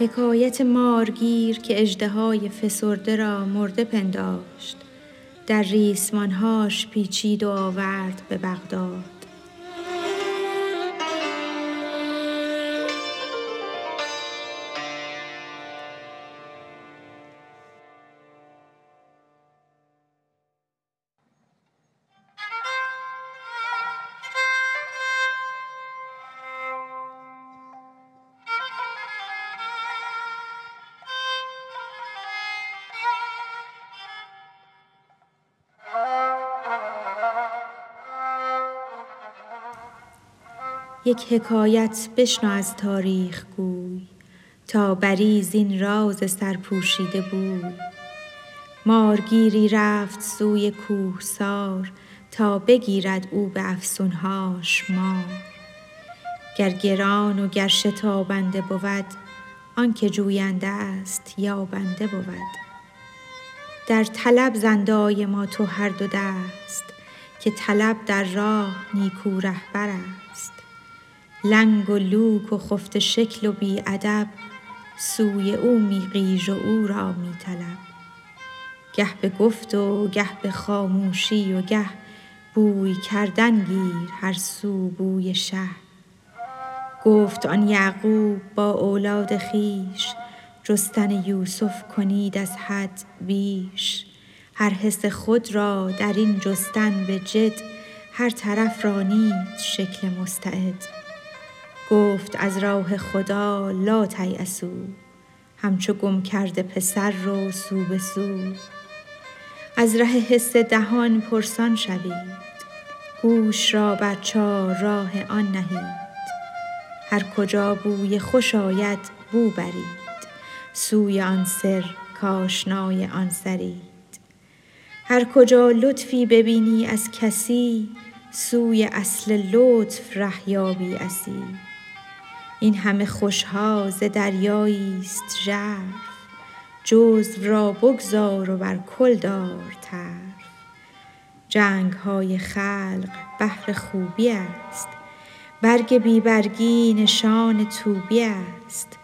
حکایت مارگیر که اژدهای فسرده را مرده پنداشت. در ریسمانهاش پیچید و آورد به بغداد. یک حکایت بشنو از تاریخ گوی تا بری زین راز سرپوشیده بوی. مارگیری رفت سوی کوهسار تا بگیرد او به افسونهاش مار. گر گران و گر شتابنده بود آنک جوینده است یابنده بود. در طلب زن دایما تو هر دو دست که طلب در راه نیکو رهبر است. لنگ و لوک و خفته شکل و بی ادب سوی او می غیژ و او را می طلب. گه به گفت و گه به خاموشی و گه بوی کردن گیر هر سو بوی شه. گفت آن یعقوب با اولاد خویش جستن یوسف کنید از حد بیش. هر حس خود را در این جستن به جد هر طرف رانید شکل مستعد. گفت از راه خدا لا تیاسوا همچو گم کرده پسر رو سو به سو. از ره حس دهان پرسان شوید گوش را بر راه آن نهید. هر کجا بوی خوش آید بو برید. سوی آن سر کآشنای آن سرید. هر کجا لطفی ببینی از کسی سوی اصل لطف ره یابی عسی این همه خوش ها ز دریایی ست ژرف. جزو را بگذار و بر کل دار طرف. جنگ خلق بهر خوبی است. برگ بی برگی نشان طوبی است.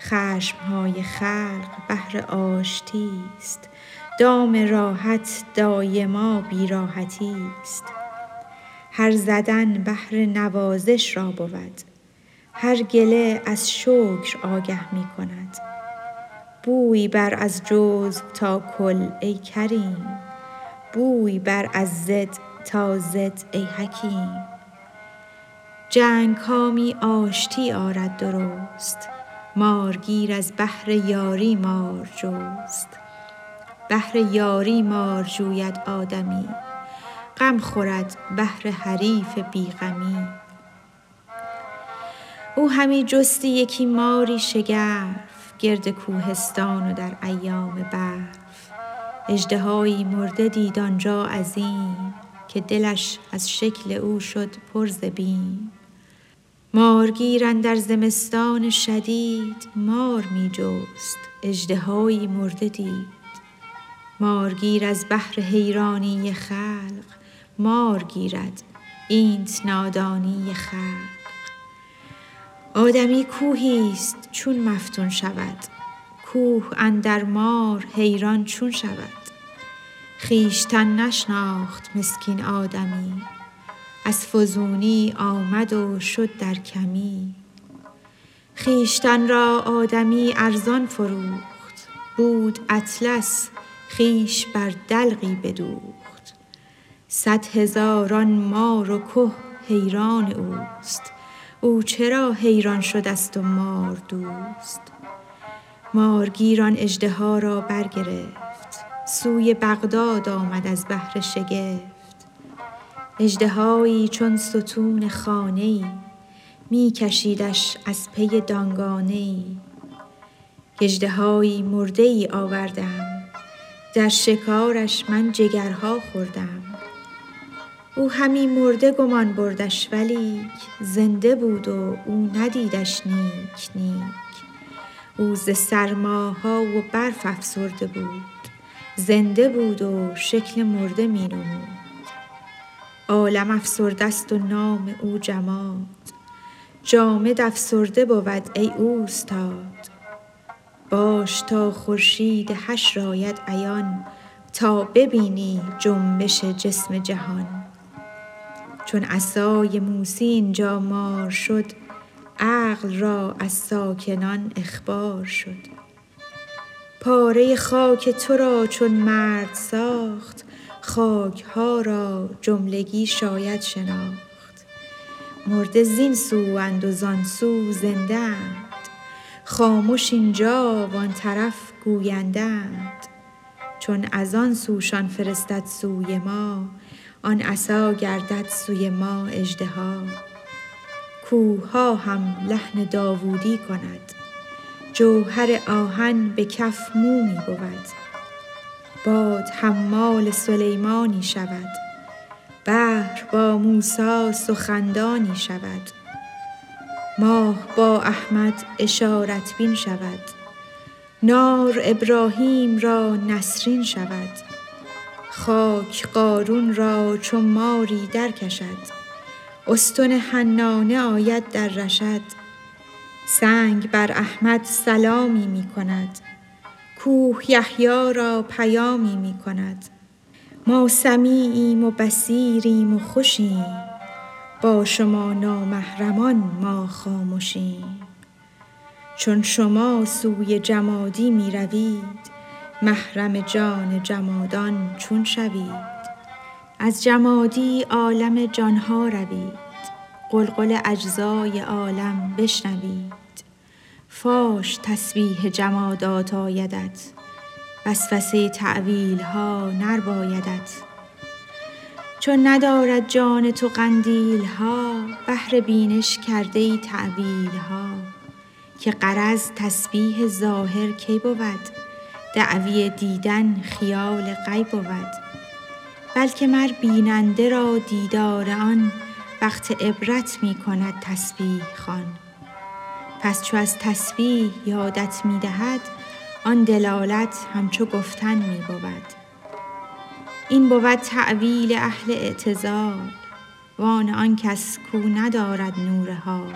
خشم های خلق بهر آشتی ست دام راحت دایما بی راحتی ست هر زدن بهر نوازش را بود. هر گله از شکر آگه می کند. بوی بر از جزو تا کل ای کریم. بوی بر از ضد تا ضد ای حکیم. جنگ ها می آشتی آرد درست. مارگیر از بهر یاری مار جست. بهر یاری مار جوید آدمی. غم خورد بهر حریف بی غمی. او همی جستی یکی ماری شگرف گرد کوهستان و در ایام برف. اژدهایی مرده دید آنجا عظیم که دلش از شکل او شد پر ز بیم اندر زمستان شدید مار می جست اژدهایی مرده دید. مارگیر از بهر حیرانی خلق مار گیرد اینت نادانی خلق. آدمی کوهی ست چون مفتون شود. کوه اندر مار حیران چون شود. خویشتن نشناخت مسکین آدمی. از فزونی آمد و شد در کمی. خویشتن را آدمی ارزان فروخت. بود اطلس خویش بر دلقی بدوخت. صد هزاران مار و که حیران اوست. او چرا حیران شده ست و مار دوست؟ مارگیر آن اژدها را برگرفت سوی بغداد آمد از بهر شگفت. اژدهایی چون ستون خانه ای می کشیدش از پی دانگانه ای اژدهایی مرده ای آوردم در شکارش من جگرها خوردم. او همی مرده گمان بردش ولیک زنده بود و او ندیدش نیک نیک. او ز سرماها و برف افسرده بود. زنده بود و شکل مرده می نمود. عالم افسرده ست و نام او جماد. جامد افسرده بود ای اوستاد. باش تا خورشید حشر آید عیان تا ببینی جنبش جسم جهان. چون عصای موسی اینجا مار شد عقل را از ساکنان اخبار شد. پاره خاک تو را چون مرد ساخت خاک ها را جملگی شاید شناخت. مرده زین سوند و زان سو زنده اند. اینجا وان طرف گویندند چون از آن سوشان فرستد سوی ما آن عصا گردد سوی ما کوه ها هم لحن داوودی کند. جوهر آهن به کف مومی بود. باد حمال سلیمانی شود. بحر با موسی سخندانی شود. ماه با احمد اشارت بین شود. نار ابراهیم را نسرین شود. خاک قارون را چو ماری درکشد. استن حنانه آید در رشد. سنگ بر احمد سلامی می کند. کوه یحیی را پیامی می کند. ما سمیعیم و بصیریم و خوشیم. با شما نامحرمان ما خامشیم چون شما سوی جمادی می روید محرم جان جمادان چون شوید. از جمادی عالم جان ها روید. قلقل اجزای عالم بشنوید. فاش تسبیح جمادات آیدت. وسوسه تعویل ها نربایدت. چون ندارد جان تو قندیل ها بهر بینش کرده ای تعویل ها که غرض تسبیح ظاهر کی بود؟ دعوی دیدن خیال غیب بود. بلکه مر بیننده را دیدار آن وقت عبرت می کند تسبیح خوان. پس چو از تسبیح یادت می دهد آن دلالت همچو گفتن می بود. این بود تعویل اهل اعتزال وان آن کس کو ندارد نور حال.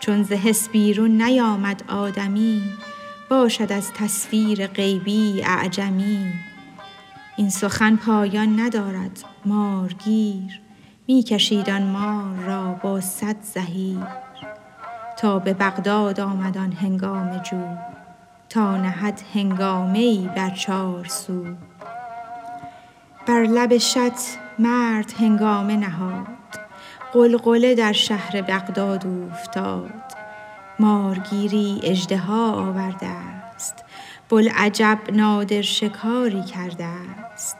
چون ز حس بیرون نیامد آدمی باشد از تصویر غیبی اعجمی. این سخن پایان ندارد مارگیر می کشید آن مار را با صد زحیر تا به بغداد آمد آن هنگام جو. تا نهد هنگامه ای بر چار سو. بر لب شط مرد هنگامه نهاد. غلغله در شهر بغداد اوفتاد. مارگیری اژدها آورده است. بوالعجب نادر شکاری کرده است.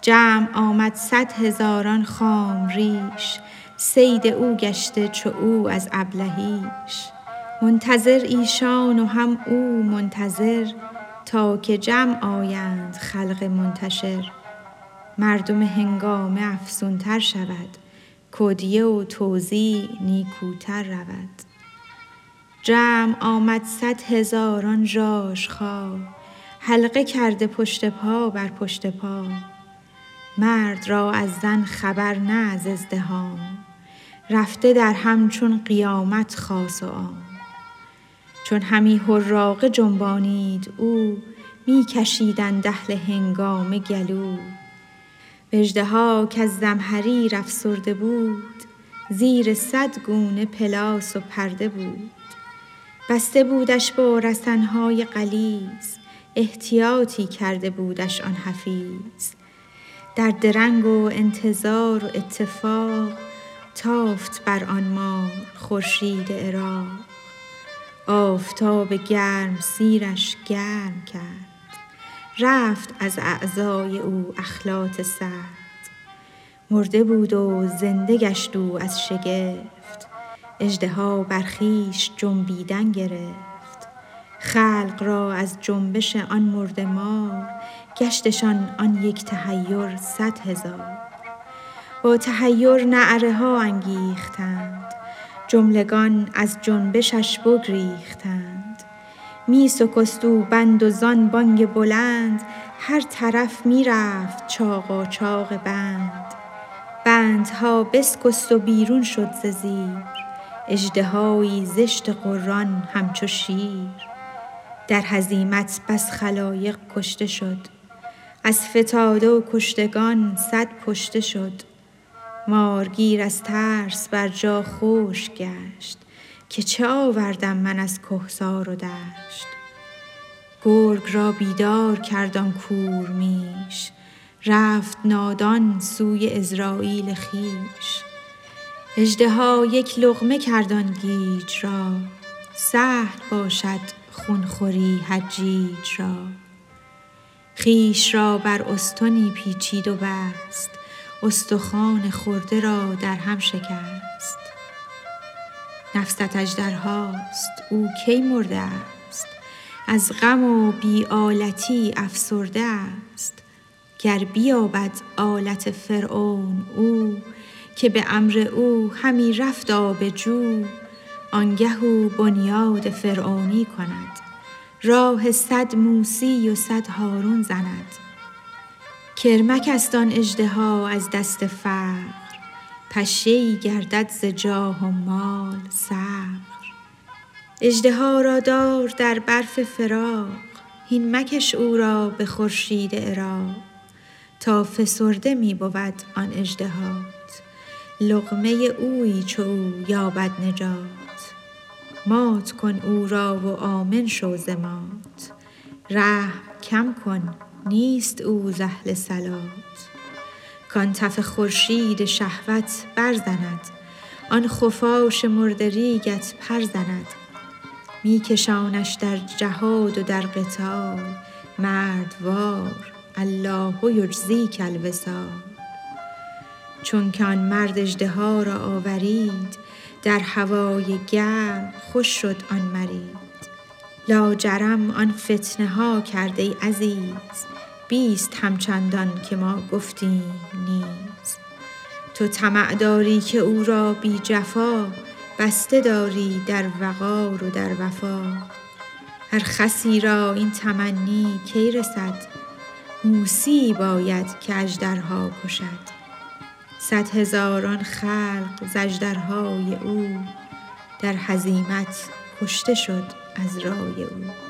جمع آمد صد هزاران خام ریش. صید او گشته چو او از ابلهیش. منتظر ایشان و هم او منتظر تا که جمع آیند خلق منتشر. مردم هنگامه افزونتر شود. کدیه و توزیع نیکوتر رود. جمع آمد صد هزاران ژاژخا حلقه کرده پشت پا بر پشت پا. مرد را از زن خبر نه از ازدحام. رفته در هم چون قیامت خاص و عام. چون همی حراقه جنبانید او می کشیدند اهل هنگامه گلو. واژدها کز زمهریر افسرده بود زیر صد گونه پلاس و پرده بود. بسته بودش با رسنهای غلیظ احتیاطی کرده بودش آن حفیظ. در درنگ و انتظار و اتفاق تافت بر آن مار خورشید عراق. آفتاب گرم سیرش گرم کرد. رفت از اعضای او اخلاط سرد. مرده بود و زنده گشت او از شگفت. اژدها بر خویش جنبیدن گرفت. خلق را از جنبش آن مرده مار گشتشان آن یک تحیر صد هزار. با تحیر نعره ها انگیختند جملگان از جنبشش بگریختند. می سکست او بند و زان بانگ بلند هر طرف می رفت چاقاچاق بند. بندها بسکست و بیرون شد ز زیر. اژدهایی زشت غران همچو شیر. در هزیمت بس خلایق کشته شد. از فتاده و کشتگان صد پشته شد. مارگیر از ترس بر جا خوش گشت. که چه آوردم من از کهسار و دشت؟ گرگ را بیدار کرد آن کورمیش. رفت نادان سوی عزراییل خویش. اژدها یک لقمه کرد آن گیج را سهل باشد خون خوری حجیج را. خویش را بر استنی پیچید و بست استخوان خورده را در هم شکست. نفست اژدرهاست او کی مرده است؟ از غم و بی آلتی افسرده است. گر بیابد آلت فرعون او که به امر او همی رفت آب جو آنگه او بنیاد فرعونی کند. راه صد موسی و صد هارون زند. کرمک است آن اژدها از دست فقر پشه گردد ز جاه و مال صقر اژدها را دار در برف فراق هین مکش او را به خورشید عراق. تا فسرده می بود آن اژدهات. لقمه اویی چو او یابد نجات. مات کن او را و آمن شو ز مات. رحم کم کن نیست او ز اهل صلات. کان تف خورشید شهوت بر زند آن خفاش مرده ریگت پر زند می کشانش در جهاد و در قتال مردوار الله یجزیک الوصال. چونک آن مرد اژدها را آورید در هوای گرم خوش شد آن مرید. لاجرم آن فتنه ها کرد ای عزیز بیست هم چندان که ما گفتیم نیز. تو طمع داری که او را بی جفا بسته داری در وقار و در وفا. هر خسی را این تمنی کی رسد؟ موسیی باید که اژدرها کشد. صد هزاران خلق ز اژدرهای او در هزیمت کشته شد از رای او.